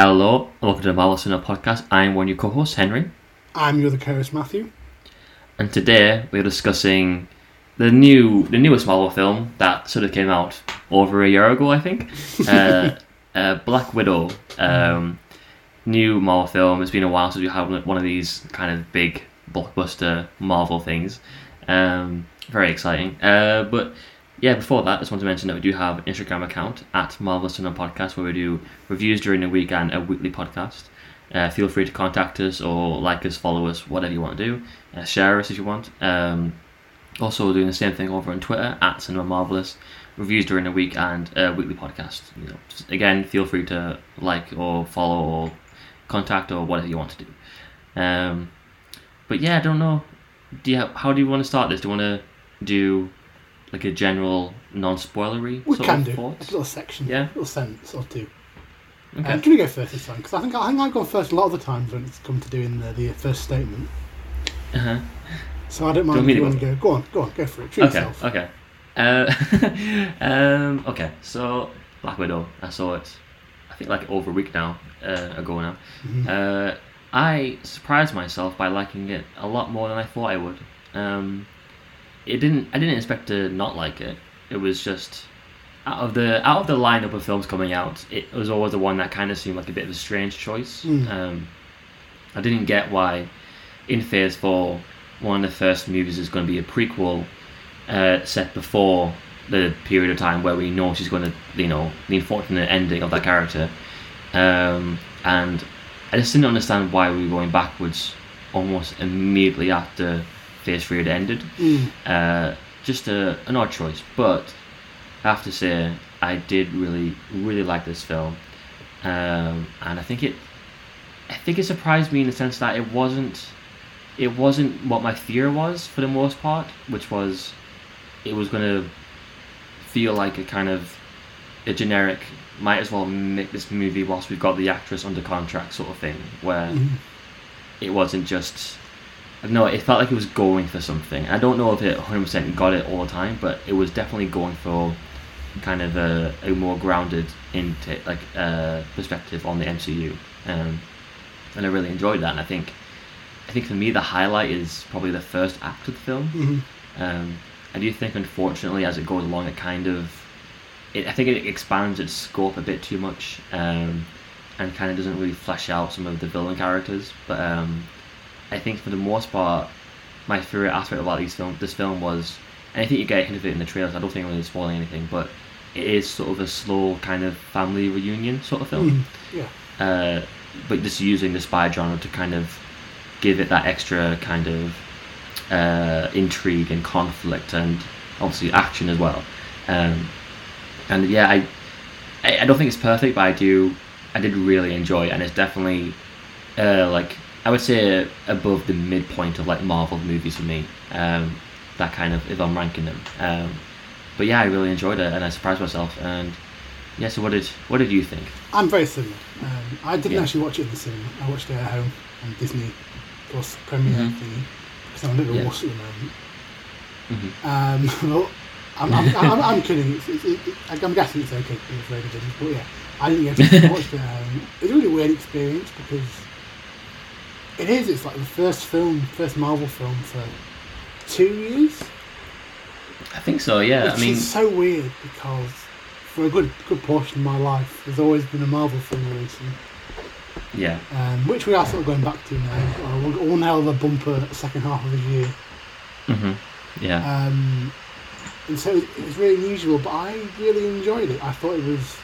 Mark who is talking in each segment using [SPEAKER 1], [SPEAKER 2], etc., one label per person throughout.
[SPEAKER 1] Hello, welcome to the Marvel Cinema Podcast. I'm one of your co-hosts, Henry,
[SPEAKER 2] I'm your other co-host Matthew.
[SPEAKER 1] and today we're discussing the new, the newest Marvel film that sort of came out over a year ago, I think. Uh, uh, Black Widow, um, new Marvel film. It's been a while since we had one of these kind of big blockbuster Marvel things. Um, very exciting. Uh, but yeah, before that, I just want to mention that we do have an Instagram account at Marvelous Cinema Podcast where we do reviews during the week and a weekly podcast. Uh, feel free to contact us or like us, follow us, whatever you want to do. Uh, share us if you want. Um, also, doing the same thing over on Twitter at Cinema Marvelous. Reviews during the week and a weekly podcast. You know, just, again, feel free to like or follow or contact or whatever you want to do. Um, but yeah, I don't know. Do you, how do you want to start this? Do you want to do like a general non-spoilery
[SPEAKER 2] We
[SPEAKER 1] sort
[SPEAKER 2] can
[SPEAKER 1] of
[SPEAKER 2] do
[SPEAKER 1] thoughts?
[SPEAKER 2] a little section,
[SPEAKER 1] Yeah.
[SPEAKER 2] a little sentence or two.
[SPEAKER 1] Okay.
[SPEAKER 2] Um, can we go first this time? Because I think I think I've gone first a lot of the times when it's come to doing the, the first statement.
[SPEAKER 1] uh-huh.
[SPEAKER 2] So I don't mind if you want to go. Go on, go on, go for it. Treat
[SPEAKER 1] Okay.
[SPEAKER 2] yourself.
[SPEAKER 1] Okay. Uh, um, okay. So Black Widow. I saw it. I think like over a week now uh, ago now.
[SPEAKER 2] Mhm.
[SPEAKER 1] Uh, I surprised myself by liking it a lot more than I thought I would. Um, it didn't. I didn't expect to not like it. It was just out of the out of the lineup of films coming out, it was always the one that kind of seemed like a bit of a strange choice.
[SPEAKER 2] Mm.
[SPEAKER 1] Um, I didn't get why in Phase Four, one of the first movies is going to be a prequel uh, set before the period of time where we know she's going to, you know, the unfortunate ending of that character. Um, and I just didn't understand why we were going backwards almost immediately after Phase 3 had ended.
[SPEAKER 2] Mm.
[SPEAKER 1] Uh, just a, an odd choice, but I have to say, I did really, really like this film. Um, and I think it, I think it surprised me in the sense that it wasn't, it wasn't what my fear was for the most part, which was, it was going to feel like a kind of a generic, might as well make this movie whilst we've got the actress under contract sort of thing, where
[SPEAKER 2] Mhm.
[SPEAKER 1] it wasn't just I it felt like it was going for something I don't know if it 100% got it all the time but it was definitely going for kind of a, a more grounded into like uh, perspective on the MCU um, and I really enjoyed that and I think I think for me the highlight is probably the first act of the film
[SPEAKER 2] Mhm.
[SPEAKER 1] um, I do think, unfortunately, as it goes along, it kind of, it, I think it expands its scope a bit too much, um, and kind of doesn't really flesh out some of the villain characters. But um, I think for the most part, my favorite aspect about these film, this film was, and I think you get a hint of it in the trailers. I don't think I'm really spoiling anything, but it is sort of a slow kind of family reunion sort of film
[SPEAKER 2] Mm. Yeah.
[SPEAKER 1] uh, but just using the spy genre to kind of give it that extra kind of uh, intrigue and conflict and obviously action as well. Um, and yeah, I, I I don't think it's perfect, but I do I did really enjoy it, and it's definitely uh, like I would say above the midpoint of like Marvel movies for me. Um, that kind of if I'm ranking them. Um, but yeah, I really enjoyed it, and I surprised myself. And yeah, so what did what did you think?
[SPEAKER 2] I'm very similar. Um, I didn't
[SPEAKER 1] Yeah.
[SPEAKER 2] actually watch it in the cinema. I watched it at home on Disney Plus Premiere
[SPEAKER 1] Mhm.
[SPEAKER 2] thingy because I'm a little
[SPEAKER 1] Yeah.
[SPEAKER 2] wuss at the moment.
[SPEAKER 1] hmm
[SPEAKER 2] Um, well, I'm, I'm, I'm, I'm kidding. It's, it's, it, I'm guessing it's okay. It's very good, but yeah, I didn't get to watch it. Um, it's a really weird experience because it is. It's like the first film, first Marvel film for two years,
[SPEAKER 1] I think so. Yeah,
[SPEAKER 2] which
[SPEAKER 1] I mean,
[SPEAKER 2] is so weird because for a good good portion of my life, there's always been a Marvel film releasing,
[SPEAKER 1] yeah,
[SPEAKER 2] um, which we are sort of going back to now. Uh, We'll, we'll nail the bumper second half of the year.
[SPEAKER 1] hmm yeah,
[SPEAKER 2] Um, and so it was really unusual, but I really enjoyed it. I thought it was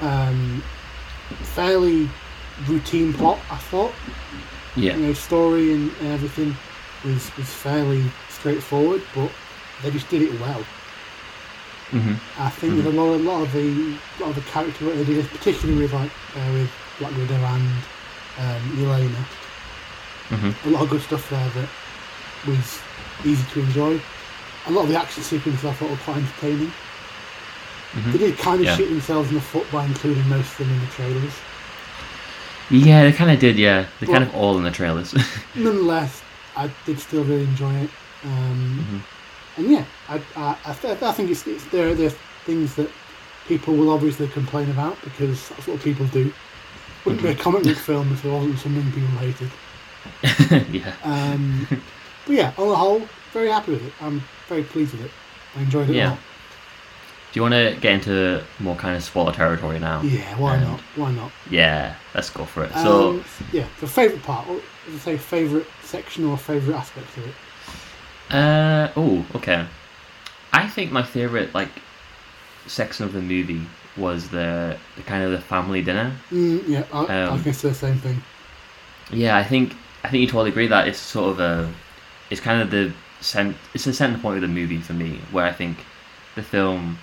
[SPEAKER 2] um, fairly routine plot. I thought,
[SPEAKER 1] yeah,
[SPEAKER 2] you know, story and, and everything was was fairly straightforward, but they just did it well.
[SPEAKER 1] hmm
[SPEAKER 2] I think with a lot, a lot of the lot of the character work they did, particularly with like uh, with Black Widow and um, Elena,
[SPEAKER 1] hmm
[SPEAKER 2] a lot of good stuff there that was easy to enjoy. A lot of the action sequences I thought were quite entertaining. They did kind of
[SPEAKER 1] Yeah.
[SPEAKER 2] shoot themselves in the foot by including most of them in the trailers.
[SPEAKER 1] Yeah, they kind of did. Yeah, they kind of all in the trailers.
[SPEAKER 2] Nonetheless, I did still really enjoy it. Um,
[SPEAKER 1] Mhm.
[SPEAKER 2] And yeah, I, I, I, th- I think it's, it's there. There are things that people will obviously complain about because that's what people do. wouldn't be a comic book film if there wasn't something people hated.
[SPEAKER 1] yeah.
[SPEAKER 2] Um, but yeah, on the whole, very happy with it. I'm very pleased with it. I enjoyed it a
[SPEAKER 1] Yeah.
[SPEAKER 2] lot.
[SPEAKER 1] Do you want to get into more kind of spoiler territory now?
[SPEAKER 2] Yeah, why
[SPEAKER 1] Um,
[SPEAKER 2] not? Why not?
[SPEAKER 1] Yeah, let's go for it. So,
[SPEAKER 2] Um, yeah, the favourite part, or I say, favourite section or favourite aspect of it.
[SPEAKER 1] uh, oh, okay. I think my favorite like section of the movie was the, the kind of the family dinner.
[SPEAKER 2] Mm, yeah, I, I
[SPEAKER 1] Um,
[SPEAKER 2] to say the same thing.
[SPEAKER 1] Yeah, I think I think you totally agree that it's sort of a it's kind of the cent it's the center point of the movie for me, where I think the film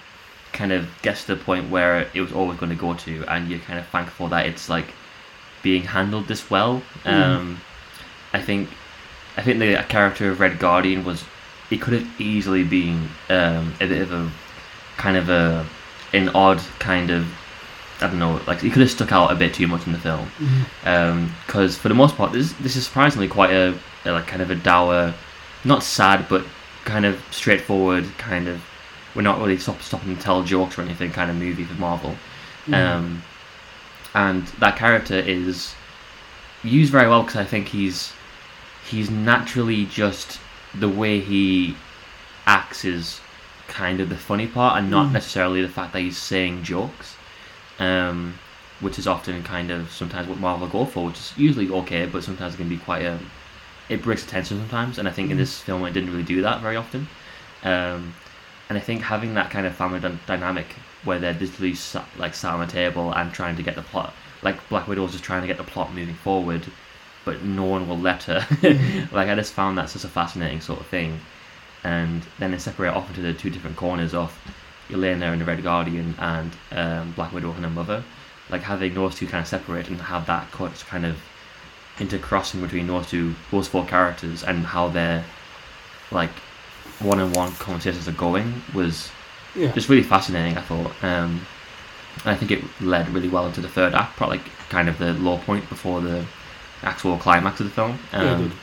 [SPEAKER 1] kind of gets to the point where it was always going to go to, and you're kind of thankful that it's like being handled this well.
[SPEAKER 2] Mm.
[SPEAKER 1] Um, I think I think the character of Red Guardian was it could have easily been um, a bit of a kind of a an odd kind of I don't know like he could have stuck out a bit too much in the film because for the most part, this this is surprisingly quite a, a like kind of a dour, not sad but kind of straightforward kind of. We're not really stop, stopping to tell jokes or anything kind of movie for Marvel,
[SPEAKER 2] Mhm.
[SPEAKER 1] um, and that character is used very well because I think he's he's naturally just the way he acts is kind of the funny part and not
[SPEAKER 2] Mm.
[SPEAKER 1] necessarily the fact that he's saying jokes um, which is often kind of sometimes what Marvel go for, which is usually okay, but sometimes it can be quite a. It breaks the tension sometimes, and I think in
[SPEAKER 2] Mhm.
[SPEAKER 1] this film it didn't really do that very often. Um, and I think having that kind of family dy- dynamic where they're literally sat, like sat on a table and trying to get the plot, like Black Widow's just trying to get the plot moving forward, but no one will let her.
[SPEAKER 2] Mhm.
[SPEAKER 1] like I just found that such a fascinating sort of thing, and then they separate off into the two different corners of Elena and the Red Guardian and um, Black Widow and her mother. Like having those two kind of separate and have that cut kind of intercrossing between those two, those four characters, and how they're like one-on-one conversations are going was
[SPEAKER 2] yeah.
[SPEAKER 1] just really fascinating. I thought. Um, and I think it led really well into the third act, probably like kind of the low point before the actual climax of the film.
[SPEAKER 2] Yeah,
[SPEAKER 1] Um,
[SPEAKER 2] did.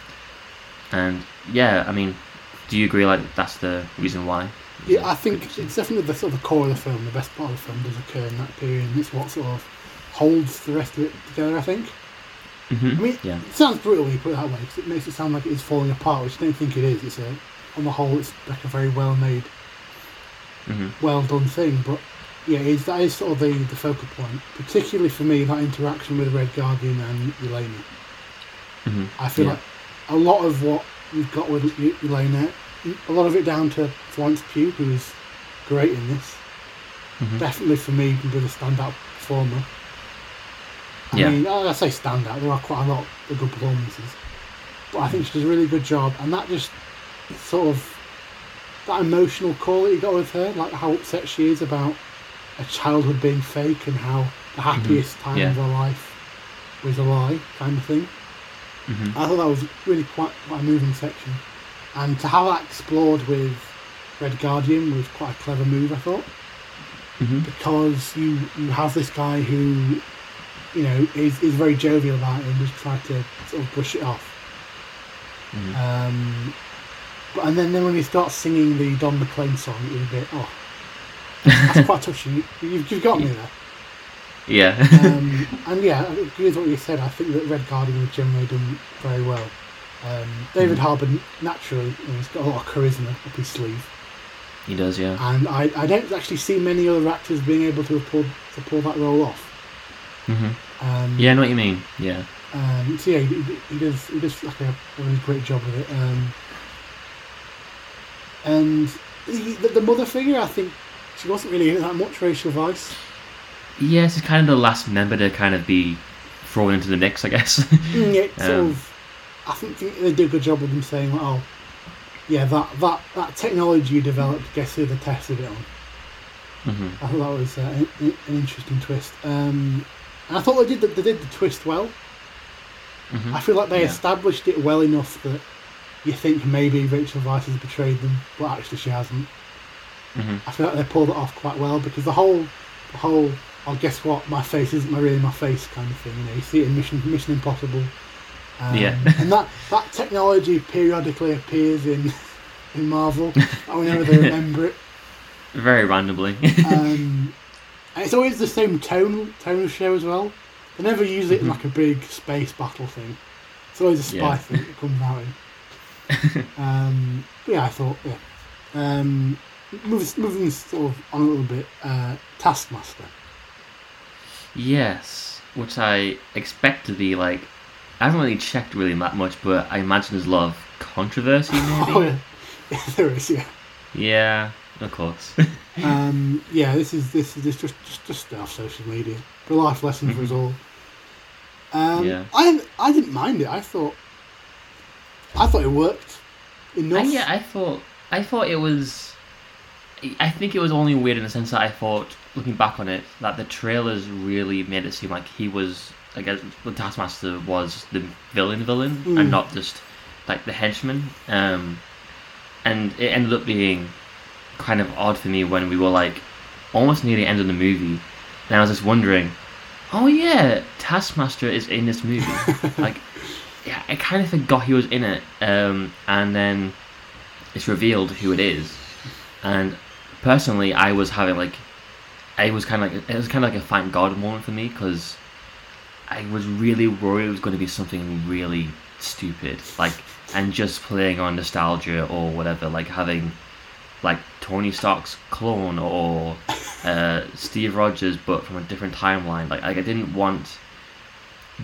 [SPEAKER 1] and yeah, I mean, do you agree? Like that's the reason why?
[SPEAKER 2] Yeah, I think it's definitely the sort of core of the film. The best part of the film does occur in that period, and it's what sort of holds the rest of it together. I think.
[SPEAKER 1] hmm
[SPEAKER 2] I mean,
[SPEAKER 1] yeah,
[SPEAKER 2] it sounds brutal when you put it that way because it makes it sound like it is falling apart, which I don't think it is. It's a, on the whole, it's like a very well made,
[SPEAKER 1] hmm
[SPEAKER 2] well done thing. But yeah, it's, that is sort of the, the focal point, particularly for me, that interaction with Red Guardian and Elena.
[SPEAKER 1] hmm
[SPEAKER 2] I feel
[SPEAKER 1] Yeah.
[SPEAKER 2] like a lot of what you've got with Elena, a lot of it down to Florence Pugh, who is great in this.
[SPEAKER 1] hmm
[SPEAKER 2] Definitely for me, would be the standout performer. I
[SPEAKER 1] Yeah.
[SPEAKER 2] mean, I say standout. There are quite a lot of good performances, but I think she does a really good job, and that just sort of that emotional core that you got with her, like how upset she is about a childhood being fake and how the happiest time
[SPEAKER 1] Yeah.
[SPEAKER 2] of her life was a lie, kind of thing.
[SPEAKER 1] hmm
[SPEAKER 2] I thought that was really quite, quite a moving section, and to have that explored with Red Guardian was quite a clever move. I thought
[SPEAKER 1] hmm
[SPEAKER 2] because you you have this guy who you know is, is very jovial about it and just try to sort of brush it off.
[SPEAKER 1] hmm
[SPEAKER 2] Um, but and then, then when he starts singing the Don McLean song, it was a bit oh, that's quite touching. You, you've, you've got me there.
[SPEAKER 1] Yeah.
[SPEAKER 2] Um, and yeah, I agree with what you said. I think that Red Guardian has generally done very well. Um, David
[SPEAKER 1] Mhm.
[SPEAKER 2] Harbour naturally, he's got a lot of charisma up his sleeve,
[SPEAKER 1] he does. Yeah.
[SPEAKER 2] and I, I don't actually see many other actors being able to pulled to pull that role off.
[SPEAKER 1] hmm
[SPEAKER 2] Um,
[SPEAKER 1] Yeah, I know what you mean. Yeah.
[SPEAKER 2] Um, so yeah, he, he- he does he does like a, a really great job with it. Um, and he, the, the mother figure, I think she wasn't really in that much. Rachel Weisz.
[SPEAKER 1] Yes, it's kind of the last member to kind of be thrown into the mix, I guess.
[SPEAKER 2] Mm, yeah, sort
[SPEAKER 1] Um,
[SPEAKER 2] of. I think they do a good job of them saying, "Oh, yeah, that that that technology you developed gets through the test of it on."
[SPEAKER 1] hmm
[SPEAKER 2] I thought that was uh, an, an interesting twist. Um, and I thought they did the, they did the twist well.
[SPEAKER 1] hmm
[SPEAKER 2] I feel like they
[SPEAKER 1] Yeah.
[SPEAKER 2] established it well enough that you think maybe Rachel Weisz has betrayed them, but actually she hasn't.
[SPEAKER 1] hmm
[SPEAKER 2] I feel like they pulled it off quite well because the whole, the whole, oh guess what, my face isn't my really my face kind of thing. You know, you see it in Mission Mission Impossible. Um,
[SPEAKER 1] Yeah.
[SPEAKER 2] and that that technology periodically appears in in Marvel. and whenever they remember it,
[SPEAKER 1] Very randomly.
[SPEAKER 2] um, and it's always the same tone tone of show as well. They never use it in
[SPEAKER 1] Mhm.
[SPEAKER 2] like a big space battle thing. It's always a spy
[SPEAKER 1] Yeah.
[SPEAKER 2] thing that comes out in. um, yeah, I thought yeah. Um, moving, moving sort of on a little bit. Uh, Taskmaster.
[SPEAKER 1] Yes, which I expect to be like. I haven't really checked really that much, but I imagine there's a lot of controversy, maybe.
[SPEAKER 2] Oh yeah, yeah, there is. Yeah.
[SPEAKER 1] Yeah, of course.
[SPEAKER 2] Um, yeah, this is this is just just just off social media. A life lesson for us all. Um,
[SPEAKER 1] Yeah.
[SPEAKER 2] I I didn't mind it. I thought I thought it worked enough.
[SPEAKER 1] I, yeah, I thought I thought it was. I think it was only weird in the sense that I thought, looking back on it, that the trailers really made it seem like he was, I guess, the Taskmaster was the villain villain,
[SPEAKER 2] Mm.
[SPEAKER 1] and not just like the henchman. Um, and it ended up being kind of odd for me when we were like almost near the end of the movie, and I was just wondering, oh yeah, Taskmaster is in this movie. like, yeah, I kind of forgot he was in it, um, and then it's revealed who it is, and personally, I was having like, I was kind of like it was kind of like a thank God moment for me because I was really worried it was going to be something really stupid, like and just playing on nostalgia or whatever, like having like Tony Stark's clone or uh, Steve Rogers, but from a different timeline. Like, like I didn't want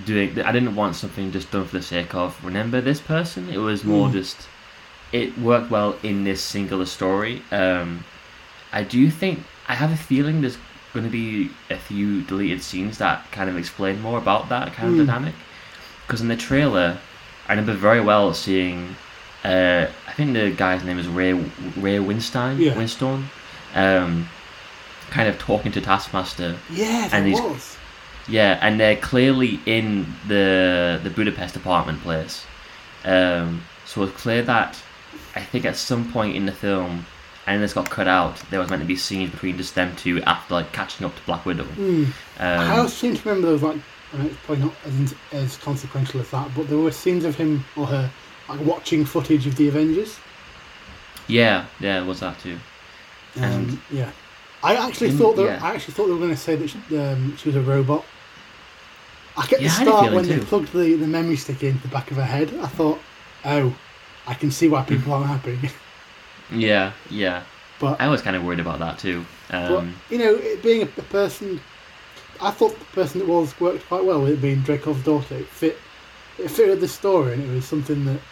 [SPEAKER 1] doing. I didn't want something just done for the sake of remember this person. It was more
[SPEAKER 2] Mm.
[SPEAKER 1] just. It worked well in this singular story. Um, I do think I have a feeling there's going to be a few deleted scenes that kind of explain more about that kind
[SPEAKER 2] Mm.
[SPEAKER 1] of dynamic. Because in the trailer, I remember very well seeing. Uh, I think the guy's name is Ray Ray Winstein.
[SPEAKER 2] Yeah.
[SPEAKER 1] Winstone. Um, kind of talking to Taskmaster.
[SPEAKER 2] yeah,
[SPEAKER 1] and he's-
[SPEAKER 2] was.
[SPEAKER 1] Yeah, and they're clearly in the the Budapest apartment place. Um, so it's clear that I think at some point in the film, and this got cut out, there was meant to be scenes between just them two after like catching up to Black Widow.
[SPEAKER 2] Mm. I
[SPEAKER 1] Um,
[SPEAKER 2] always seem to remember there was like, I mean, it's probably not as, as consequential as that, but there were scenes of him or her like watching footage of the Avengers.
[SPEAKER 1] yeah, yeah, was that too.
[SPEAKER 2] Um,
[SPEAKER 1] And-
[SPEAKER 2] yeah, I actually thought that
[SPEAKER 1] yeah.
[SPEAKER 2] I actually thought they were going to say that she, um, she was a robot. Like get
[SPEAKER 1] Yeah,
[SPEAKER 2] the
[SPEAKER 1] I
[SPEAKER 2] start when they plugged the, the memory stick into the back of her head, I thought, oh, I can see why people aren't happy.
[SPEAKER 1] Yeah, yeah.
[SPEAKER 2] but
[SPEAKER 1] I was kind of worried about that too.
[SPEAKER 2] but
[SPEAKER 1] Um,
[SPEAKER 2] you know, it being a, a person, I thought the person it was worked quite well with it being Dreykov's daughter. It fit, it fitted the story, and it was something that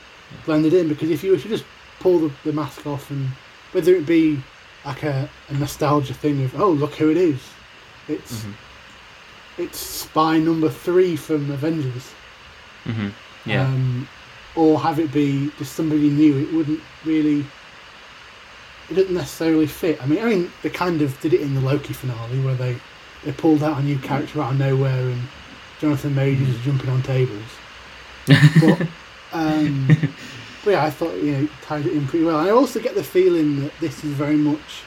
[SPEAKER 2] blended in. Because if you were to just pull the, the mask off, and whether it be like a, a nostalgia thing of oh look who it is, it's
[SPEAKER 1] mhm,
[SPEAKER 2] it's spy number three from Avengers.
[SPEAKER 1] mhm, yeah,
[SPEAKER 2] Um, or have it be just somebody new, it wouldn't really. It doesn't necessarily fit. I mean, I mean, they kind of did it in the Loki finale where they, they pulled out a new character out of nowhere and Jonathan Majors is jumping on tables. But, um, but yeah, I thought you know tied it in pretty well. I also get the feeling that this is very much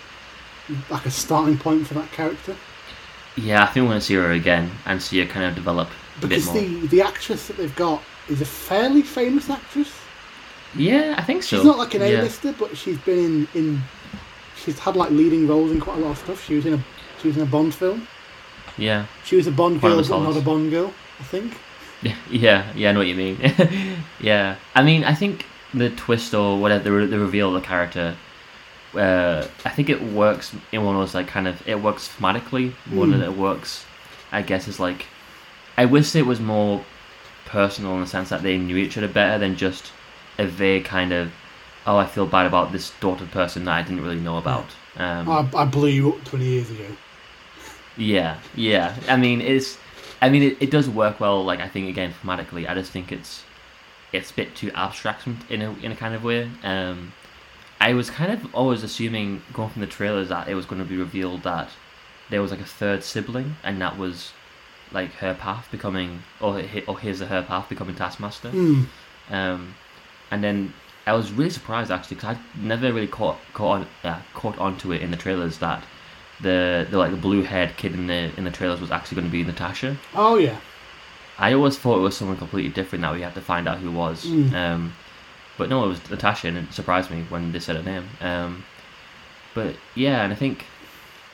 [SPEAKER 2] like a starting point for that character
[SPEAKER 1] yeah. I think we're gonna see her again and see her kind of develop a bit
[SPEAKER 2] because the the actress that they've got is a fairly famous actress.
[SPEAKER 1] Yeah, I think so.
[SPEAKER 2] She's not like an. A-lister, but she's been in, in she's had like leading roles in quite a lot of stuff. She was in a she was in a Bond film.
[SPEAKER 1] Yeah,
[SPEAKER 2] She was a Bond girl, but not a Bond girl. I think.
[SPEAKER 1] Yeah, yeah, yeah. I know what you mean. yeah, I mean, I think the twist or whatever the, re- the reveal of the character, uh, I think it works in one of those like kind of it works thematically more than
[SPEAKER 2] Mm.
[SPEAKER 1] it works. I guess it's like I wish it was more personal in the sense that they knew each other better than just a vague kind of oh I feel bad about this daughter person that I didn't really know about. Um,
[SPEAKER 2] I, I blew you up twenty years ago.
[SPEAKER 1] yeah, yeah. I mean, it's. I mean, it, it does work well. Like I think again thematically, I just think it's it's a bit too abstract in a in a kind of way. Um, I was kind of always assuming going from the trailers that it was going to be revealed that there was like a third sibling, and that was like her path becoming or or his or her path becoming Taskmaster.
[SPEAKER 2] Hmm.
[SPEAKER 1] Um, and then I was really surprised actually because I never really caught caught on uh, caught onto it in the trailers that the the like the blue haired kid in the in the trailers was actually going to be Natasha.
[SPEAKER 2] Oh yeah.
[SPEAKER 1] I always thought it was someone completely different that we had to find out who was.
[SPEAKER 2] Mm.
[SPEAKER 1] Um, but no, it was Natasha, and it surprised me when they said her name. Um, but yeah, and I think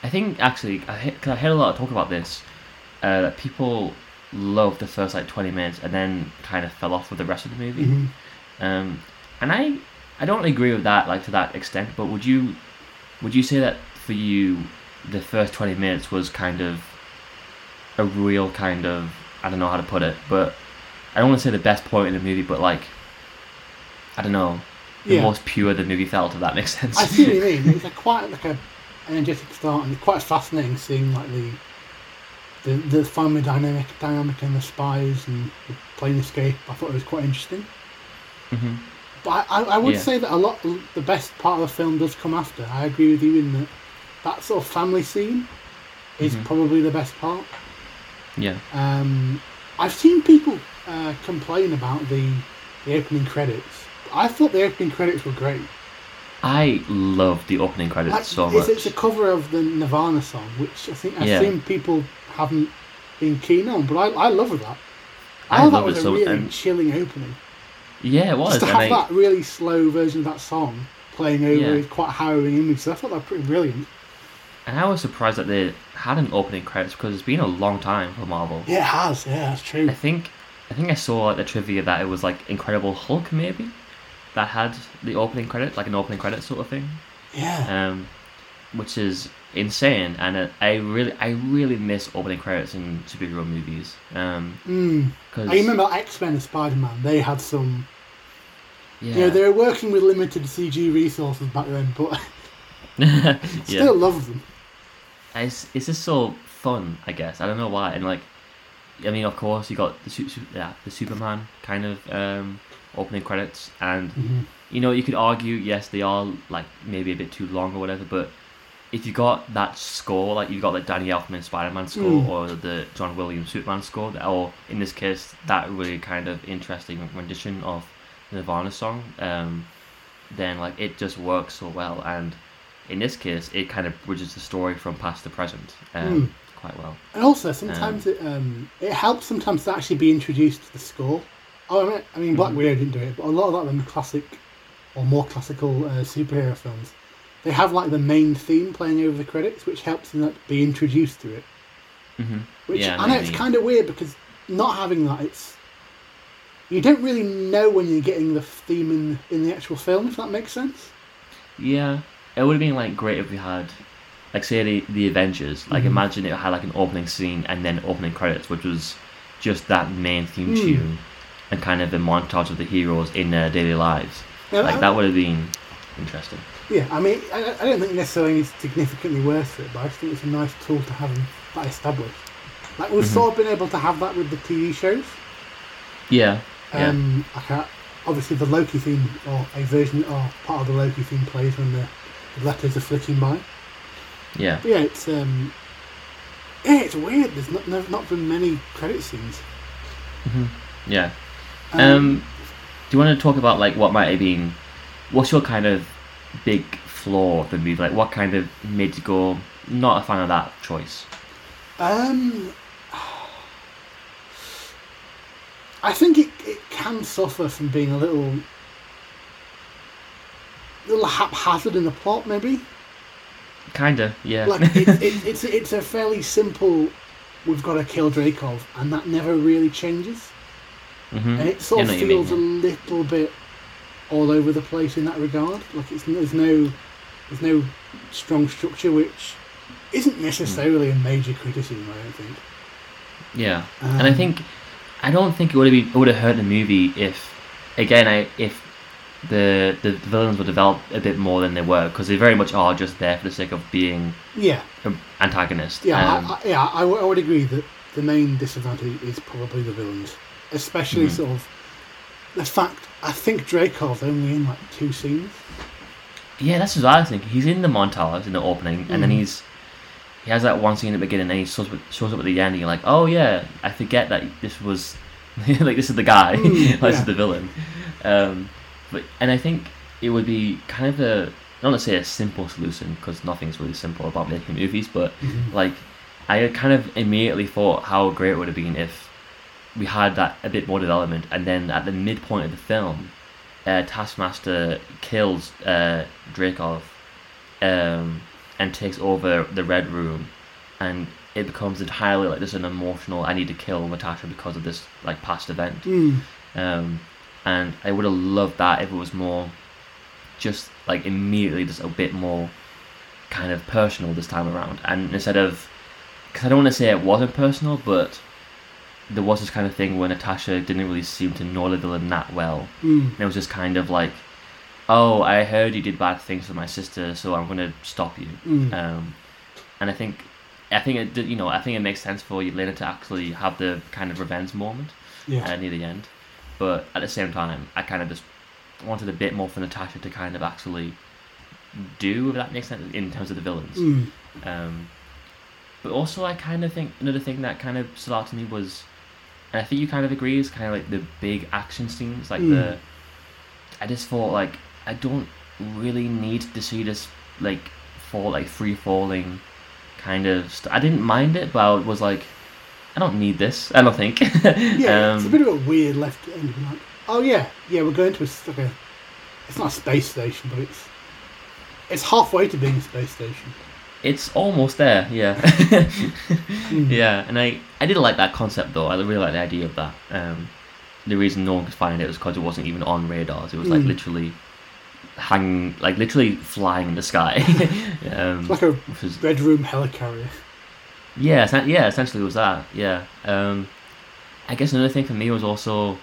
[SPEAKER 1] I think actually I, 'cause I heard a lot of talk about this uh, that people loved the first like twenty minutes, and then kind of fell off with the rest of the movie.
[SPEAKER 2] Mhm.
[SPEAKER 1] Um, and I I don't agree with that like to that extent. But would you would you say that for you, the first twenty minutes was kind of a real kind of I don't know how to put it, but I don't want to say the best point in the movie, but like I don't know the
[SPEAKER 2] Yeah.
[SPEAKER 1] most pure the movie felt. If that makes sense.
[SPEAKER 2] I see what you mean. It's a quite like a energetic start, and quite fascinating seeing like the the the family dynamic dynamic and the spies and the plane escape. I thought it was quite interesting.
[SPEAKER 1] hmm
[SPEAKER 2] But I, I, would
[SPEAKER 1] Yeah.
[SPEAKER 2] say that a lot the best part of the film does come after. I agree with you in that that sort of family scene is
[SPEAKER 1] Mhm.
[SPEAKER 2] probably the best part.
[SPEAKER 1] Yeah.
[SPEAKER 2] Um, I've seen people uh, complain about the the opening credits. I thought the opening credits were great.
[SPEAKER 1] I love the opening credits so
[SPEAKER 2] it's,
[SPEAKER 1] much.
[SPEAKER 2] it's a cover of the Nirvana song, which I think I've
[SPEAKER 1] Yeah.
[SPEAKER 2] seen people haven't been keen on, but I, I love that.
[SPEAKER 1] I
[SPEAKER 2] I, thought that was a
[SPEAKER 1] so-
[SPEAKER 2] really
[SPEAKER 1] and-
[SPEAKER 2] chilling opening.
[SPEAKER 1] yeah, it was.
[SPEAKER 2] Just to have
[SPEAKER 1] I-
[SPEAKER 2] that really slow version of that song playing over
[SPEAKER 1] Yeah.
[SPEAKER 2] with quite harrowing images, I thought that was pretty brilliant.
[SPEAKER 1] And I was surprised that they had an opening credits because it's been a long time for Marvel.
[SPEAKER 2] Yeah, it has. Yeah, that's true.
[SPEAKER 1] I think I think I saw like the trivia that it was like Incredible Hulk maybe that had the opening credit, like an opening credit sort of thing.
[SPEAKER 2] Yeah.
[SPEAKER 1] Um, which is insane, and uh, I really I really miss opening credits in superhero movies. Um,
[SPEAKER 2] Mm.
[SPEAKER 1] cause
[SPEAKER 2] I remember X Men and Spider Man. They had some.
[SPEAKER 1] yeah,
[SPEAKER 2] You know, they were working with limited CG resources back then, but
[SPEAKER 1] yeah.
[SPEAKER 2] still loved them.
[SPEAKER 1] It's it's just so fun, I guess. I don't know why. And like, I mean, of course, you got the yeah the Superman kind of um, opening credits, and
[SPEAKER 2] hmm
[SPEAKER 1] you know you could argue yes they are like maybe a bit too long or whatever, but if you got that score, like you've got like Danny Elfman Spider Man score
[SPEAKER 2] Mm.
[SPEAKER 1] or the John Williams Superman score, or in this case that really kind of interesting rendition of the Nirvana song, um, then like it just works so well and. In this case, it kind of bridges the story from past to present um, quite well.
[SPEAKER 2] And also, sometimes it um, it helps sometimes to actually be introduced to the score. Oh, I mean, I mean Black
[SPEAKER 1] Mhm.
[SPEAKER 2] Widow didn't do it, but a lot of that in the classic or more classical uh, superhero films, they have like the main theme playing over the credits, which helps them like, be introduced to it.
[SPEAKER 1] hmm
[SPEAKER 2] Which
[SPEAKER 1] Yeah, I know
[SPEAKER 2] it's kind of weird because not having that, it's you don't really know when you're getting the theme in in the actual film. If that makes sense.
[SPEAKER 1] Yeah, it would have been like great if we had, like, say the the Avengers. Like,
[SPEAKER 2] Mhm.
[SPEAKER 1] imagine it had like an opening scene and then opening credits, which was just that main theme
[SPEAKER 2] Mm.
[SPEAKER 1] tune and kind of a montage of the heroes in their daily lives.
[SPEAKER 2] Now,
[SPEAKER 1] Like
[SPEAKER 2] I-
[SPEAKER 1] that would have been interesting.
[SPEAKER 2] Yeah, I mean, I, I don't think necessarily it's significantly worse for it, but I just think it's a nice tool to have that established. Like we've
[SPEAKER 1] Mhm.
[SPEAKER 2] sort of been able to have that with the TV shows.
[SPEAKER 1] Yeah, yeah,
[SPEAKER 2] Um, like uh, obviously the Loki theme or a version or part of the Loki theme plays when the, the letters are flicking by.
[SPEAKER 1] yeah.
[SPEAKER 2] But yeah, it's um, yeah, it's weird. There's not no, not been many credit scenes.
[SPEAKER 1] hmm Yeah. Um, do you want to talk about like what might have been? What's your kind of big flaw of the movie? Like, what kind of made you go not a fan of that choice?
[SPEAKER 2] Um, I think it, it can suffer from being a little, little haphazard in the plot, maybe.
[SPEAKER 1] Kinda, yeah.
[SPEAKER 2] Like it, it, it's it's a fairly simple. We've got to kill Dreykov, and that never really changes,
[SPEAKER 1] hmm
[SPEAKER 2] and it sort of feels a little bit all over the place in that regard. Like it's there's no there's no strong structure, which isn't necessarily a major criticism. I don't think.
[SPEAKER 1] Yeah, and I
[SPEAKER 2] Um,
[SPEAKER 1] think I don't think it would have been it would have hurt the movie if again I if the the villains were developed a bit more than they were because they very much are just there for the sake of being
[SPEAKER 2] Yeah,
[SPEAKER 1] an antagonist.
[SPEAKER 2] Yeah,
[SPEAKER 1] Um,
[SPEAKER 2] I, I, yeah, I, w- I would agree that the main disadvantage is probably the villains, especially
[SPEAKER 1] Mhm.
[SPEAKER 2] sort of the fact. I think Dreykov's only in like two scenes.
[SPEAKER 1] yeah, that's what I was thinking. He's in the montage in the opening, and then
[SPEAKER 2] Mhm.
[SPEAKER 1] he's he has that one scene at the beginning, and he shows up, shows up at the end. And you're like, oh yeah, I forget that this was like this is the guy,
[SPEAKER 2] Mm,
[SPEAKER 1] this
[SPEAKER 2] yeah.
[SPEAKER 1] is the villain. Um, but and I think it would be kind of a not to say a simple solution because nothing's really simple about making movies, but like I kind of immediately thought how great it would have been if we had that a bit more development, and then at the midpoint of the film, uh, Taskmaster kills uh, Dreykov, um, and takes over the Red Room, and it becomes entirely like this an emotional. I need to kill Natasha because of this like past event.
[SPEAKER 2] Mm.
[SPEAKER 1] Um, and I would have loved that if it was more, just like immediately, just a bit more, kind of personal this time around. And instead of, because I don't want to say it wasn't personal, but there was this kind of thing where Natasha didn't really seem to know the villain that well.
[SPEAKER 2] Mm.
[SPEAKER 1] And it was just kind of like, oh, I heard you did bad things to my sister, so I'm gonna stop you.
[SPEAKER 2] Mm.
[SPEAKER 1] Um, and I think, I think it, you know, I think it makes sense for Yelena to actually have the kind of revenge moment
[SPEAKER 2] Yeah.
[SPEAKER 1] uh, near the end. But at the same time, I kind of just wanted a bit more for Natasha to kind of actually do, if that makes sense, in terms of the villains.
[SPEAKER 2] Mm.
[SPEAKER 1] Um, but also, I kind of think another thing that kind of stood out to me was, and I think you kind of agree, is kind of like the big action scenes. Like
[SPEAKER 2] Mm.
[SPEAKER 1] the, I just thought like I don't really need to see this like fall like free falling kind of. St- I didn't mind it, but I was like, I don't need this. I don't think.
[SPEAKER 2] Yeah, it's a
[SPEAKER 1] Um,
[SPEAKER 2] bit of a weird left end. Like, oh yeah, yeah, we're going to a, like a. It's not a space station, but it's. It's halfway to being a space station.
[SPEAKER 1] It's almost there, yeah.
[SPEAKER 2] Mm.
[SPEAKER 1] yeah, and I, I did like that concept though. I really like the idea of that. Um, the reason no one could find it was because it wasn't even on radars. It was like
[SPEAKER 2] Mm.
[SPEAKER 1] literally hanging, like literally flying in the sky. um,
[SPEAKER 2] like a
[SPEAKER 1] was,
[SPEAKER 2] red room helicarrier.
[SPEAKER 1] yeah, yeah, essentially it was that. Yeah. Um, I guess another thing for me was also,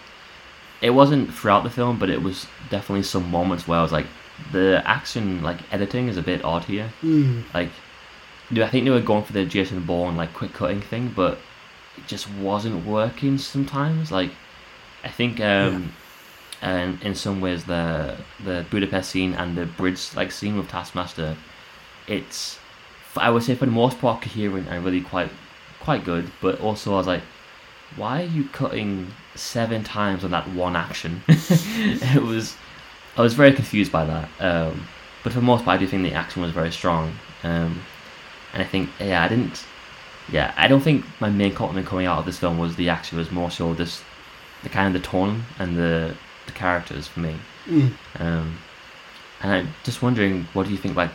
[SPEAKER 1] it wasn't throughout the film, but it was definitely some moments where I was like, the action like editing is a bit odd here.
[SPEAKER 2] Mm.
[SPEAKER 1] Like, I think they were going for the Jason Bourne like quick cutting thing, but it just wasn't working sometimes. Like, I think um, and in some ways the the Budapest scene and the bridge like scene with Taskmaster, it's I would say for the most part coherent and really quite quite good. But also I was like, why are you cutting seven times on that one action? it was I was very confused by that. Um, but for the most part, I do think the action was very strong. Um, and I think, yeah, I didn't, yeah, I don't think my main compliment coming out of this film was the action. It was more so this, the kind of the tone and the, the characters for me.
[SPEAKER 2] Mm.
[SPEAKER 1] Um, and I'm just wondering, what do you think? Like,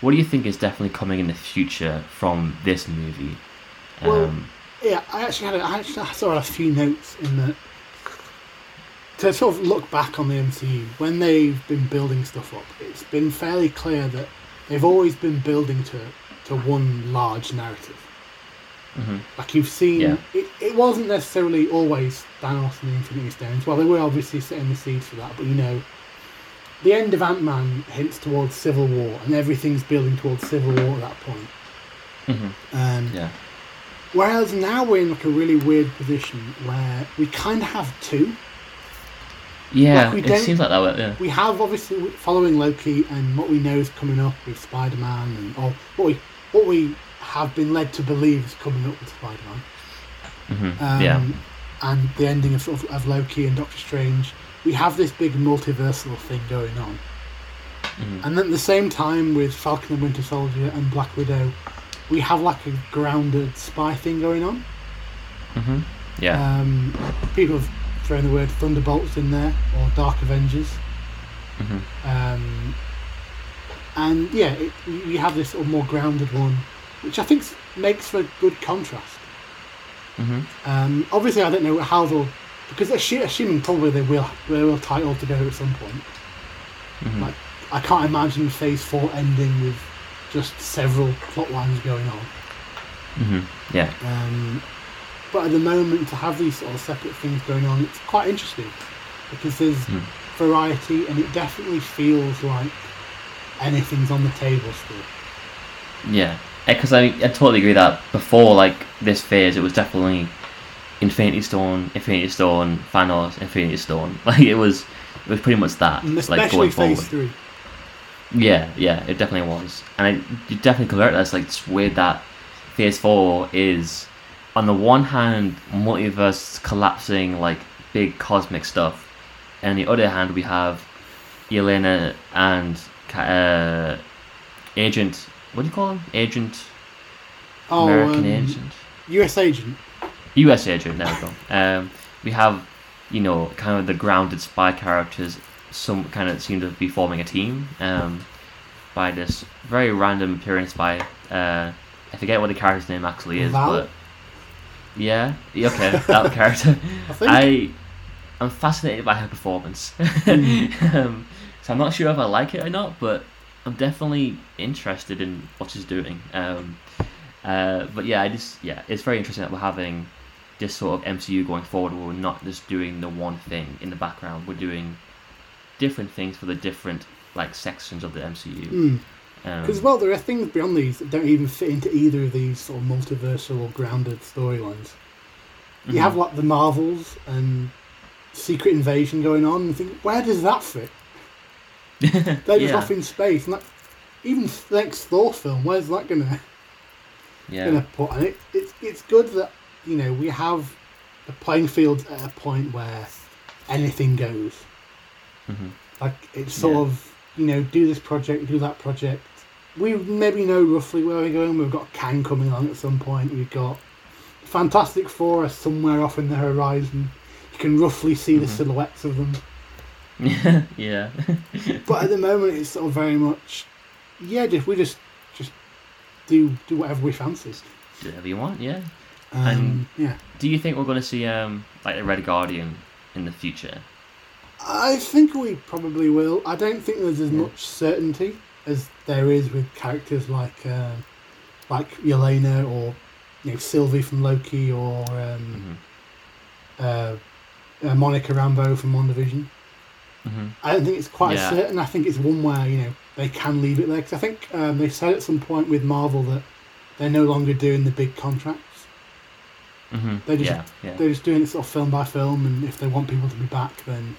[SPEAKER 1] what do you think is definitely coming in the future from this movie?
[SPEAKER 2] Well,
[SPEAKER 1] Um,
[SPEAKER 2] Yeah, I actually had a, I actually saw a few notes in the to sort of look back on the MCU when they've been building stuff up. It's been fairly clear that they've always been building to to one large narrative.
[SPEAKER 1] mhm,
[SPEAKER 2] Like you've seen,
[SPEAKER 1] Yeah.
[SPEAKER 2] it, it wasn't necessarily always Thanos and the Infinity Stones. Well, they were obviously setting the seeds for that, but you know, the end of Ant Man hints towards Civil War, and everything's building towards Civil War at that point.
[SPEAKER 1] mhm,
[SPEAKER 2] Um,
[SPEAKER 1] yeah,
[SPEAKER 2] Whereas now we're in like a really weird position where we kind of have two.
[SPEAKER 1] yeah.
[SPEAKER 2] we
[SPEAKER 1] it seems like that. way, Yeah.
[SPEAKER 2] We have obviously following Loki and what we know is coming up with Spider Man, and or what we what we have been led to believe is coming up with Spider Man.
[SPEAKER 1] mhm,
[SPEAKER 2] Um,
[SPEAKER 1] yeah.
[SPEAKER 2] And the ending of, sort of, of Loki and Doctor Strange. We have this big multiversal thing going on.
[SPEAKER 1] mhm.
[SPEAKER 2] And then at the same time with Falcon and Winter Soldier and Black Widow, we have like a grounded spy thing going on.
[SPEAKER 1] hmm Yeah.
[SPEAKER 2] Um, people have thrown the word Thunderbolts in there or Dark Avengers.
[SPEAKER 1] hmm
[SPEAKER 2] Um, and yeah, it, you have this sort of more grounded one, which I think makes for a good contrast.
[SPEAKER 1] hmm
[SPEAKER 2] Um, obviously, I don't know how they'll because assu- assuming probably they will they will tie it all together at some point.
[SPEAKER 1] hmm
[SPEAKER 2] Like I can't imagine Phase Four ending with just several plot lines going on.
[SPEAKER 1] hmm Yeah.
[SPEAKER 2] Um, but at the moment, to have these sort of separate things going on, it's quite interesting because there's
[SPEAKER 1] Hmm.
[SPEAKER 2] variety, and it definitely feels like anything's on the table still.
[SPEAKER 1] Yeah, eh, because I, I totally agree that before like this phase, it was definitely Infinity Stone, Infinity Stone, Thanos, Infinity Stone. Like it was, it was pretty much that. Like going
[SPEAKER 2] Phase
[SPEAKER 1] forward.
[SPEAKER 2] Three.
[SPEAKER 1] Yeah, yeah, it definitely was, and I you definitely convert that. It's like it's weird that Phase Four is, on the one hand, multiverse collapsing like big cosmic stuff, and on the other hand, we have Elena and uh, Agent. What do you call him? Agent.
[SPEAKER 2] Oh,
[SPEAKER 1] American
[SPEAKER 2] um,
[SPEAKER 1] Agent.
[SPEAKER 2] U.S. Agent.
[SPEAKER 1] U.S. Agent. There we go. Um, we have, you know, kind of the grounded spy characters. Some kind of seem to be forming a team. Um, by this very random appearance by uh, I forget what the character's name actually is,
[SPEAKER 2] Val?
[SPEAKER 1] but yeah, okay, that character.
[SPEAKER 2] I think.
[SPEAKER 1] I I'm fascinated by her performance. um, so I'm not sure if I like it or not, but I'm definitely interested in what she's doing. Um, uh, but yeah, I just yeah, it's very interesting that we're having this sort of MCU going forward. Where we're not just doing the one thing in the background. We're doing different things for the different like sections of the MCU.
[SPEAKER 2] Mm.
[SPEAKER 1] Um,
[SPEAKER 2] Because well, there are things beyond these that don't even fit into either of these sort of multiversal or grounded storylines. You
[SPEAKER 1] mhm.
[SPEAKER 2] have like the Marvels and Secret Invasion going on, and think where does that fit? They're just
[SPEAKER 1] yeah,
[SPEAKER 2] off in space, and that, even next Thor film, where's that gonna
[SPEAKER 1] yeah,
[SPEAKER 2] gonna put? And it, it's it's good that you know we have the playing field at a point where anything goes.
[SPEAKER 1] mhm.
[SPEAKER 2] Like it's sort
[SPEAKER 1] Yeah.
[SPEAKER 2] of you know do this project, do that project. We maybe know roughly where we're going. We've got Kang coming on at some point. We've got Fantastic Four somewhere off in the horizon. You can roughly see the
[SPEAKER 1] Mhm.
[SPEAKER 2] silhouettes of them.
[SPEAKER 1] Yeah, yeah.
[SPEAKER 2] But at the moment, it's sort of very much, yeah. Just we just just do do whatever we fancy.
[SPEAKER 1] Do whatever you want. Yeah.
[SPEAKER 2] Um,
[SPEAKER 1] And-
[SPEAKER 2] yeah,
[SPEAKER 1] Do you think we're going to see um like the Red Guardian in the future?
[SPEAKER 2] I think we probably will. I don't think there's as
[SPEAKER 1] Yeah.
[SPEAKER 2] much certainty as there is with characters like um, like Yelena or you know Sylvie from Loki or um,
[SPEAKER 1] hmm
[SPEAKER 2] uh, uh, Monica Rambeau from WandaVision.
[SPEAKER 1] Hmm
[SPEAKER 2] I don't think it's quite
[SPEAKER 1] Yeah.
[SPEAKER 2] certain. I think it's one where you know they can leave it there because I think um, they said at some point with Marvel that they're no longer doing the big contracts.
[SPEAKER 1] hmm
[SPEAKER 2] They just-
[SPEAKER 1] yeah, yeah.
[SPEAKER 2] They're just doing it sort of film by film, and if they want people to be back, then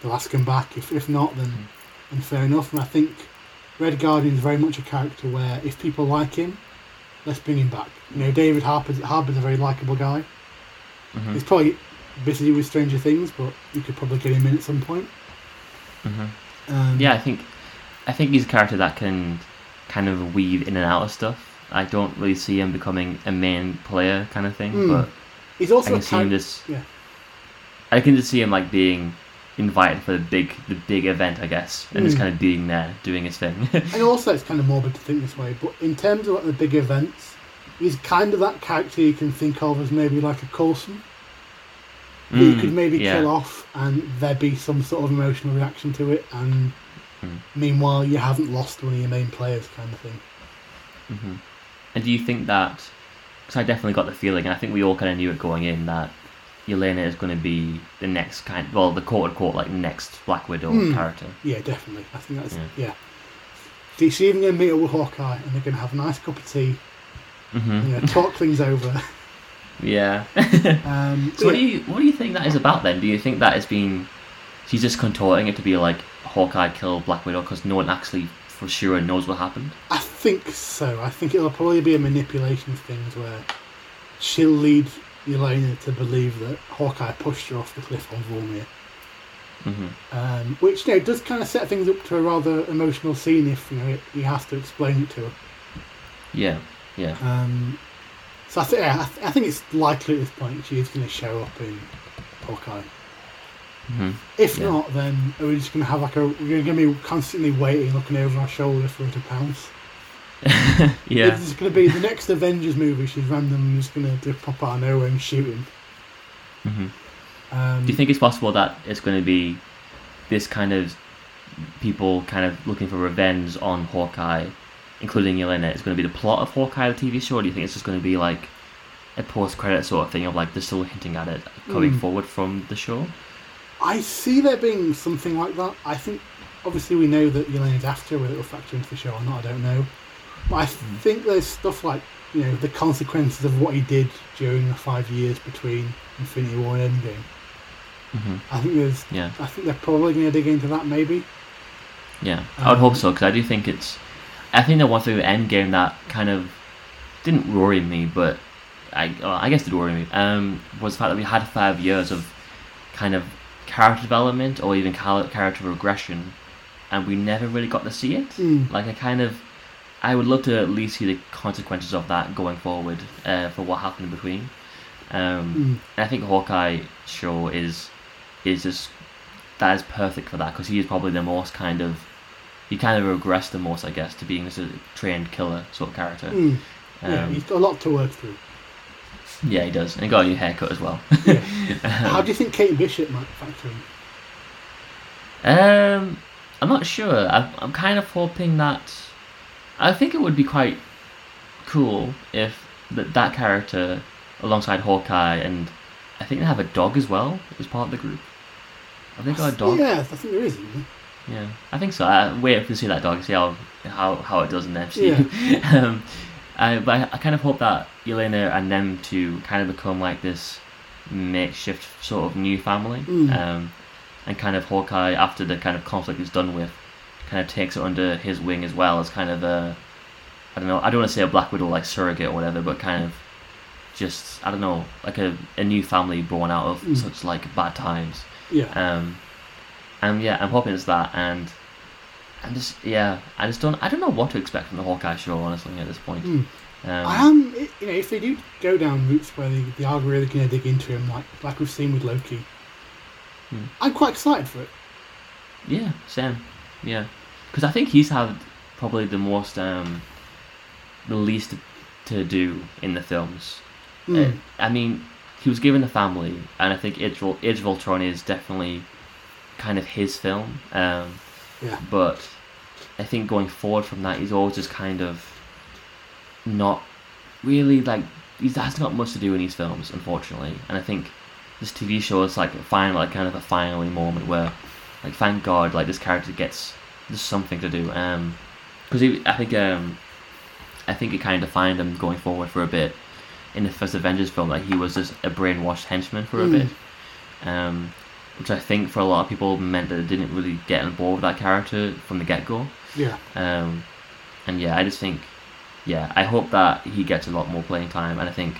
[SPEAKER 2] they'll ask them back. If if not, then
[SPEAKER 1] Mm.
[SPEAKER 2] then fair enough. And I think Red Guardian is very much a character where if people like him, let's bring him back. You know, David Harbour Harbour's a very likable guy.
[SPEAKER 1] hmm
[SPEAKER 2] He's probably busy with Stranger Things, but you could probably get him in at some point.
[SPEAKER 1] hmm
[SPEAKER 2] Um,
[SPEAKER 1] Yeah, I think I think he's a character that can kind of weave in and out of stuff. I don't really see him becoming a main player kind of thing,
[SPEAKER 2] Mm.
[SPEAKER 1] but
[SPEAKER 2] he's
[SPEAKER 1] I
[SPEAKER 2] also a
[SPEAKER 1] can see him just.
[SPEAKER 2] yeah.
[SPEAKER 1] I can just see him like being invited for the big the big event, I guess, and just
[SPEAKER 2] Mm.
[SPEAKER 1] kind of being there doing his thing.
[SPEAKER 2] And also, it's kind of morbid to think this way, but in terms of like, the big events, he's kind of that character you can think of as maybe like a Coulson. That you
[SPEAKER 1] Mm,
[SPEAKER 2] could maybe
[SPEAKER 1] yeah.
[SPEAKER 2] kill off and there be some sort of emotional reaction to it and
[SPEAKER 1] Mm.
[SPEAKER 2] meanwhile you haven't lost one of your main players kind of thing
[SPEAKER 1] hmm And do you think that? Because I definitely got the feeling, and I think we all kind of knew it going in that Yelena is going to be the next kind, well, the quote unquote like next Black Widow
[SPEAKER 2] Hmm.
[SPEAKER 1] character.
[SPEAKER 2] yeah definitely i think that's
[SPEAKER 1] Yeah.
[SPEAKER 2] yeah, she's even going to meet up with hawkeye and they're going to have a nice cup of tea
[SPEAKER 1] hmm
[SPEAKER 2] and, you know, talk things over
[SPEAKER 1] Yeah.
[SPEAKER 2] um,
[SPEAKER 1] so what do you what do you think that is about then? Do you think that has been she's just contorting it to be like Hawkeye killed Black Widow because no one actually for sure knows what happened?
[SPEAKER 2] i think so i think it'll probably be a manipulation of things where she'll lead Elena to believe that Hawkeye pushed her off the cliff on Vormir.
[SPEAKER 1] hmm
[SPEAKER 2] Um, which you know does kind of set things up to a rather emotional scene if you know it, he has to explain it to her.
[SPEAKER 1] Yeah. Yeah.
[SPEAKER 2] Um, so I, th- yeah, I, th- I think it's likely at this point she is going to show up in Hawkeye.
[SPEAKER 1] hmm
[SPEAKER 2] If
[SPEAKER 1] Yeah.
[SPEAKER 2] not, then are we just going to have like a we're going to be constantly waiting, looking over our shoulder for her to pounce?
[SPEAKER 1] yeah.
[SPEAKER 2] It's going to be the next Avengers movie. She's randomly just going to pop out of nowhere and shoot him.
[SPEAKER 1] hmm
[SPEAKER 2] Um,
[SPEAKER 1] Do you think it's possible that it's going to be this kind of people kind of looking for revenge on Hawkeye, including Yelena? Is going to be the plot of Hawkeye, the TV show? Or do you think it's just going to be like a post-credit sort of thing of like they're still hinting at it coming
[SPEAKER 2] Hmm.
[SPEAKER 1] forward from the show?
[SPEAKER 2] I see there being something like that. I think, obviously, we know that Yelena's after, whether it'll factor into the show or not, I don't know. But I
[SPEAKER 1] Mm.
[SPEAKER 2] think there's stuff like, you know, the consequences of what he did during the five years between Infinity War and Endgame.
[SPEAKER 1] hmm
[SPEAKER 2] I think there's,
[SPEAKER 1] Yeah.
[SPEAKER 2] I think they're probably going to dig into that, maybe.
[SPEAKER 1] Yeah, I would hope
[SPEAKER 2] Um,
[SPEAKER 1] so because I do think it's. I think the one with Endgame that kind of didn't worry me, but I, well, I guess did worry me, um, was the fact that we had five years of kind of character development or even character regression, and we never really got to see it.
[SPEAKER 2] Mm.
[SPEAKER 1] Like I kind of, I would love to at least see the consequences of that going forward uh, for what happened in between. Um,
[SPEAKER 2] Mm.
[SPEAKER 1] and I think Hawkeye show is is just that is perfect for that because he is probably the most kind of he kind of regressed the most I guess to being just a trained killer sort of character.
[SPEAKER 2] Mm. yeah,
[SPEAKER 1] Um,
[SPEAKER 2] he's got a lot to work through.
[SPEAKER 1] yeah, he does, and he got a new haircut as well.
[SPEAKER 2] Yeah. How do you think Kate Bishop might factor in?
[SPEAKER 1] Um, I'm not sure. I'm, I'm kind of hoping that. I think it would be quite cool if that that character, alongside Hawkeye, and I think they have a dog as well as part of the group. Have they got a dog?
[SPEAKER 2] Yeah, I think there is. Isn't there?
[SPEAKER 1] Yeah, I think so. I wait to see that dog, see how how, how it does in the MCU. um, I, but I, I kind of hope that Yelena and them two kind of become like this makeshift sort of new family.
[SPEAKER 2] Mm.
[SPEAKER 1] Um, and kind of Hawkeye, after the kind of conflict is done with, kind of takes it under his wing as well as kind of a, I don't know, I don't want to say a Black Widow like surrogate or whatever, but kind of just, I don't know, like a, a new family born out of
[SPEAKER 2] Mm.
[SPEAKER 1] such like bad times.
[SPEAKER 2] Yeah.
[SPEAKER 1] Um, and yeah, I'm hoping it's that, and I'm just yeah, I just don't I don't know what to expect from the Hawkeye show honestly at this point.
[SPEAKER 2] Mm.
[SPEAKER 1] Um,
[SPEAKER 2] I am, you know, if they do go down routes where they, they are really going to dig into him, like like we've seen with Loki,
[SPEAKER 1] Hmm.
[SPEAKER 2] I'm quite excited for it.
[SPEAKER 1] yeah, same, yeah, because I think he's had probably the most um, the least to do in the films.
[SPEAKER 2] Mm.
[SPEAKER 1] Uh, I mean, he was given a family, and I think Age, Age of Ultron is definitely kind of his film. Um,
[SPEAKER 2] yeah.
[SPEAKER 1] but I think going forward from that, he's always just kind of not really like he has not much to do in these films, unfortunately. And I think this TV show is like a final, like kind of a finally moment where, like, thank God, like this character gets just something to do. Um, because I think um, I think it kind of defined him going forward for a bit. In the first Avengers film, like he was just a brainwashed henchman for a
[SPEAKER 2] Mm.
[SPEAKER 1] bit. Um, which I think for a lot of people meant that they didn't really get on board with that character from the get go.
[SPEAKER 2] Yeah.
[SPEAKER 1] Um, and yeah, I just think, yeah, I hope that he gets a lot more playing time, and I think,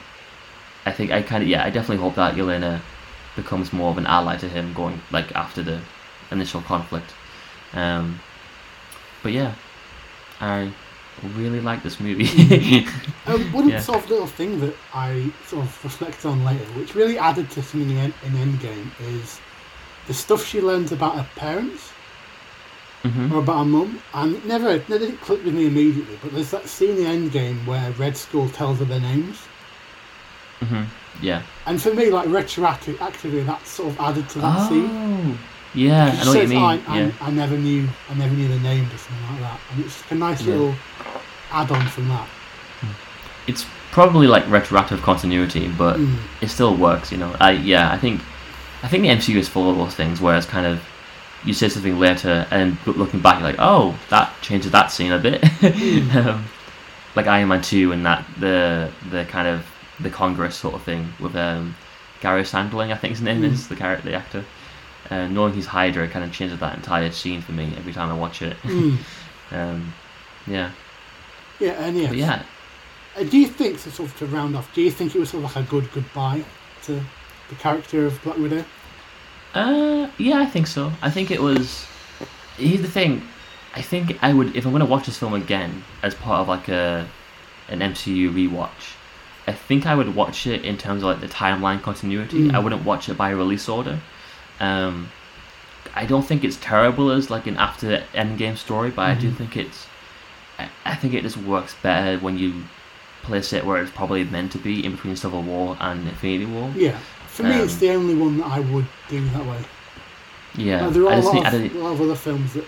[SPEAKER 1] I think I kind of yeah, I definitely hope that Yelena becomes more of an ally to him going like after the initial conflict. Um, but yeah, I really like this movie.
[SPEAKER 2] Um, one
[SPEAKER 1] Yeah.
[SPEAKER 2] sort of little thing that I sort of reflect on later, which really added to something in, in Endgame, is the stuff she learns about her parents
[SPEAKER 1] hmm
[SPEAKER 2] or about her mum. And it never, it didn't click with me immediately, but there's that scene in Endgame where Red Skull tells her their names.
[SPEAKER 1] hmm Yeah.
[SPEAKER 2] And for me, like retroactively, actively, that sort of added to that scene.
[SPEAKER 1] Oh, yeah,
[SPEAKER 2] She
[SPEAKER 1] I know what you mean.
[SPEAKER 2] I, I,
[SPEAKER 1] yeah.
[SPEAKER 2] I never knew, I never knew the name or something like that, and it's a nice
[SPEAKER 1] Yeah.
[SPEAKER 2] little add-on from that.
[SPEAKER 1] it's probably like retroactive continuity, but
[SPEAKER 2] Mm.
[SPEAKER 1] it still works, you know. I yeah, I think I think the MCU is full of those things where it's kind of you say something later and looking back, you're like, oh, that changes that scene a bit. um, like Iron Man two and that the the kind of the Congress sort of thing with um, Garry Shandling, I think his name
[SPEAKER 2] Mm.
[SPEAKER 1] is the character, the actor. Uh, knowing he's Hydra kind of changes that entire scene for me every time I watch it.
[SPEAKER 2] Mm.
[SPEAKER 1] um, yeah,
[SPEAKER 2] Yeah, and yeah.
[SPEAKER 1] but yeah,
[SPEAKER 2] Uh, do you think, so sort of to round off, do you think it was sort of like a good goodbye to the character of Black Widow?
[SPEAKER 1] Uh, yeah, I think so. I think it was. Here's the thing. I think I would if I'm gonna watch this film again as part of like a an MCU rewatch. I think I would watch it in terms of like the timeline continuity.
[SPEAKER 2] Mm.
[SPEAKER 1] I wouldn't watch it by release order. Um, I don't think it's terrible as like an after Endgame story, but I do
[SPEAKER 2] Mhm.
[SPEAKER 1] think it's. I, I think it just works better when you place it where it's probably meant to be in between Civil War and Infinity War.
[SPEAKER 2] Yeah. For me, it's
[SPEAKER 1] Um,
[SPEAKER 2] the only one that I would do that way.
[SPEAKER 1] Yeah,
[SPEAKER 2] there are
[SPEAKER 1] I
[SPEAKER 2] a lot,
[SPEAKER 1] I
[SPEAKER 2] of, a lot of other films that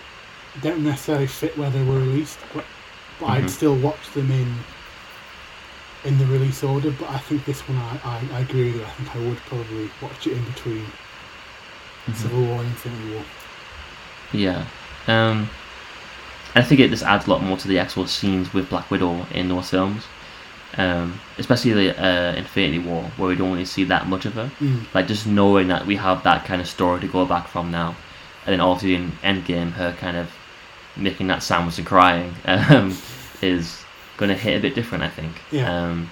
[SPEAKER 2] don't necessarily fit where they were released, but, but
[SPEAKER 1] Mhm.
[SPEAKER 2] I'd still watch them in in the release order. But I think this one, I, I, I agree with you. I think I would probably watch it in between
[SPEAKER 1] Mhm.
[SPEAKER 2] Civil War and Infinity War.
[SPEAKER 1] Yeah. Um, I think it just adds a lot more to the actual scenes with Black Widow in those films. Um, especially the uh, Infinity War, where we don't really see that much of her.
[SPEAKER 2] Mm.
[SPEAKER 1] Like just knowing that we have that kind of story to go back from now, and then also in Endgame, her kind of making that sandwich and crying um, is going to hit a bit different. I think.
[SPEAKER 2] Yeah.
[SPEAKER 1] Um,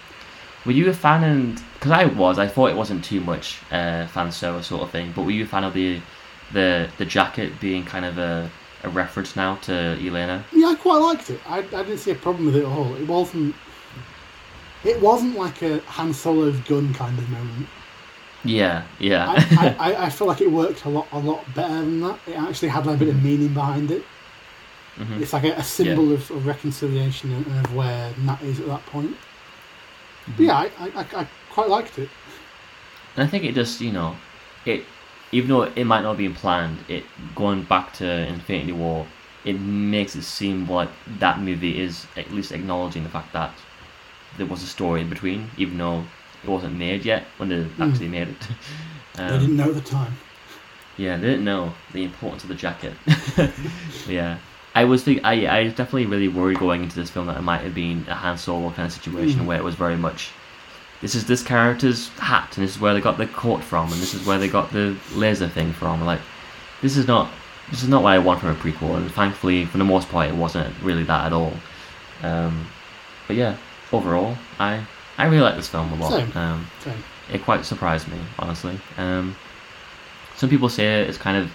[SPEAKER 1] were you a fan and because I was, I thought it wasn't too much uh, fan service sort of thing. But were you a fan of the the the jacket being kind of a, a reference now to Yelena?
[SPEAKER 2] Yeah, I quite liked it. I, I didn't see a problem with it at all. It wasn't. It wasn't like a Han Solo's gun kind of moment.
[SPEAKER 1] Yeah, yeah,
[SPEAKER 2] I, I, I, feel like it worked a lot a lot better than that. It actually had like a bit of meaning behind it.
[SPEAKER 1] Mhm.
[SPEAKER 2] It's like a, a symbol of, of reconciliation and, of where Nat is at that point. But yeah, I, I, I, I quite liked it.
[SPEAKER 1] And I think it just, you know, it even though it might not have been planned, it going back to Infinity War, it makes it seem like that movie is at least acknowledging the fact that there was a story in between, even though it wasn't made yet when they actually made it.
[SPEAKER 2] they
[SPEAKER 1] Um,
[SPEAKER 2] didn't know at the time.
[SPEAKER 1] yeah, they didn't know the importance of the jacket. yeah. I was think I I definitely really worried going into this film that it might have been a Han Solo kind of situation
[SPEAKER 2] Mm.
[SPEAKER 1] where it was very much this is this character's hat and this is where they got the coat from and this is where they got the laser thing from. Like this is not this is not what I want from a prequel and thankfully for the most part it wasn't really that at all. Um, but yeah, overall I I really like this film a lot.
[SPEAKER 2] Same.
[SPEAKER 1] Um,
[SPEAKER 2] So,
[SPEAKER 1] it quite surprised me, honestly. Um, some people say it's kind of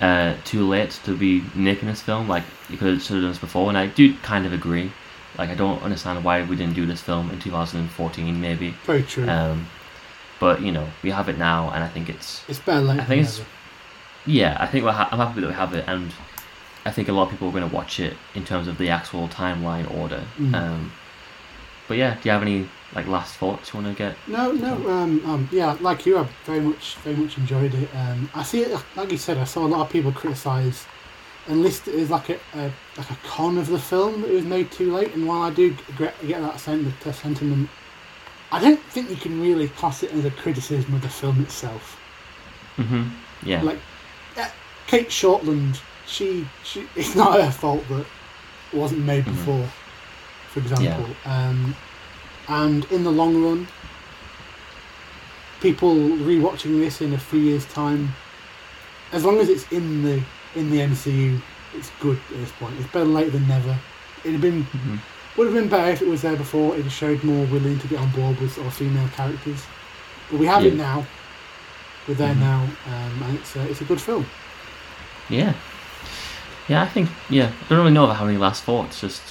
[SPEAKER 1] uh, too late to be making this film. Like you could have sort of done this before, and I do kind of agree. Like I don't understand why we didn't do this film in 2014, maybe.
[SPEAKER 2] very true.
[SPEAKER 1] Um, but you know, we have it now, and I think it's
[SPEAKER 2] it's better late
[SPEAKER 1] I think
[SPEAKER 2] than
[SPEAKER 1] it's-
[SPEAKER 2] never.
[SPEAKER 1] yeah. I think we're ha- I'm happy that we have it, and I think a lot of people are going to watch it in terms of the actual timeline order.
[SPEAKER 2] Mm.
[SPEAKER 1] Um, but yeah, do you have any like last thoughts you want to get?
[SPEAKER 2] No, no, um, um, yeah, like you, I very much, very much enjoyed it. Um, I see it, like you said, I saw a lot of people criticise and list it as like a, a like a con of the film that it was made too late. And while I do get, get that sentiment, I don't think you can really class it as a criticism of the film itself.
[SPEAKER 1] hmm Yeah.
[SPEAKER 2] Like uh, Cate Shortland, she, she, it's not her fault that it wasn't made
[SPEAKER 1] Mhm.
[SPEAKER 2] before, for example. Um, and in the long run, people rewatching this in a few years' time, as long as it's in the in the MCU, it's good at this point. It's better late than never. It'd have been
[SPEAKER 1] Mhm.
[SPEAKER 2] would have been better if it was there before. It showed more willing to get on board with sort of female characters, but we have it now. We're there
[SPEAKER 1] Mhm.
[SPEAKER 2] now, um, and it's a, it's a good film.
[SPEAKER 1] Yeah. Yeah, I think yeah. I don't really know if I have any last thoughts. Just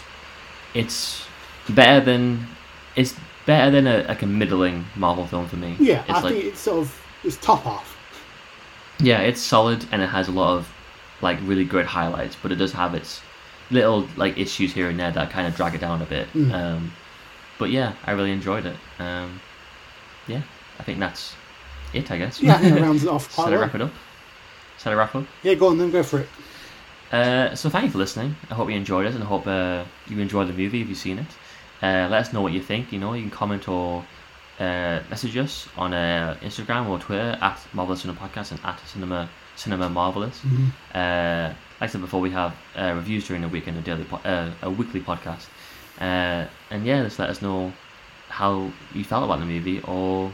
[SPEAKER 1] it's better than it's better than a like a middling Marvel film for me.
[SPEAKER 2] Yeah,
[SPEAKER 1] it's
[SPEAKER 2] I
[SPEAKER 1] like
[SPEAKER 2] think it's sort of it's top off.
[SPEAKER 1] yeah, it's solid and it has a lot of like really good highlights, but it does have its little like issues here and there that kind of drag it down a bit.
[SPEAKER 2] Mm.
[SPEAKER 1] Um, but yeah, I really enjoyed it. Um, yeah, I think that's it. I guess.
[SPEAKER 2] Yeah, I think it rounds it off
[SPEAKER 1] Shall I wrap it up? Shall I wrap up?
[SPEAKER 2] Yeah, go on then, go for it.
[SPEAKER 1] Uh, so thank you for listening. I hope you enjoyed it, and I hope uh, you enjoyed the movie if you've seen it. Uh, let us know what you think. You know, you can comment or uh, message us on uh, Instagram or Twitter at Marvelous Cinema Podcast and at Cinema Cinema Marvelous.
[SPEAKER 2] Mhm.
[SPEAKER 1] Uh, like I said before, we have uh, reviews during the week and a daily, po- uh, a weekly podcast. Uh, and yeah, just let us know how you felt about the movie, or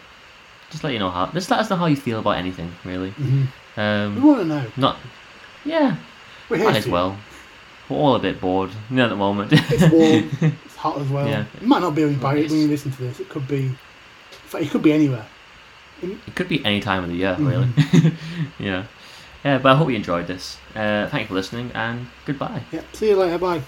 [SPEAKER 1] just let you know how. Just let us know how you feel about anything, really.
[SPEAKER 2] Mhm. We
[SPEAKER 1] Um,
[SPEAKER 2] want to know.
[SPEAKER 1] not, yeah,
[SPEAKER 2] We're
[SPEAKER 1] might as well. We're all a bit bored you know, at the moment.
[SPEAKER 2] It's warm. it's hot as well.
[SPEAKER 1] Yeah.
[SPEAKER 2] It might not be when you, buy when you listen to this. It could be. It could be anywhere.
[SPEAKER 1] it could be any time of the year,
[SPEAKER 2] Mhm.
[SPEAKER 1] really. yeah. Yeah, but I hope you enjoyed this. Uh, thank you for listening, and goodbye.
[SPEAKER 2] Yeah. See you later. Bye.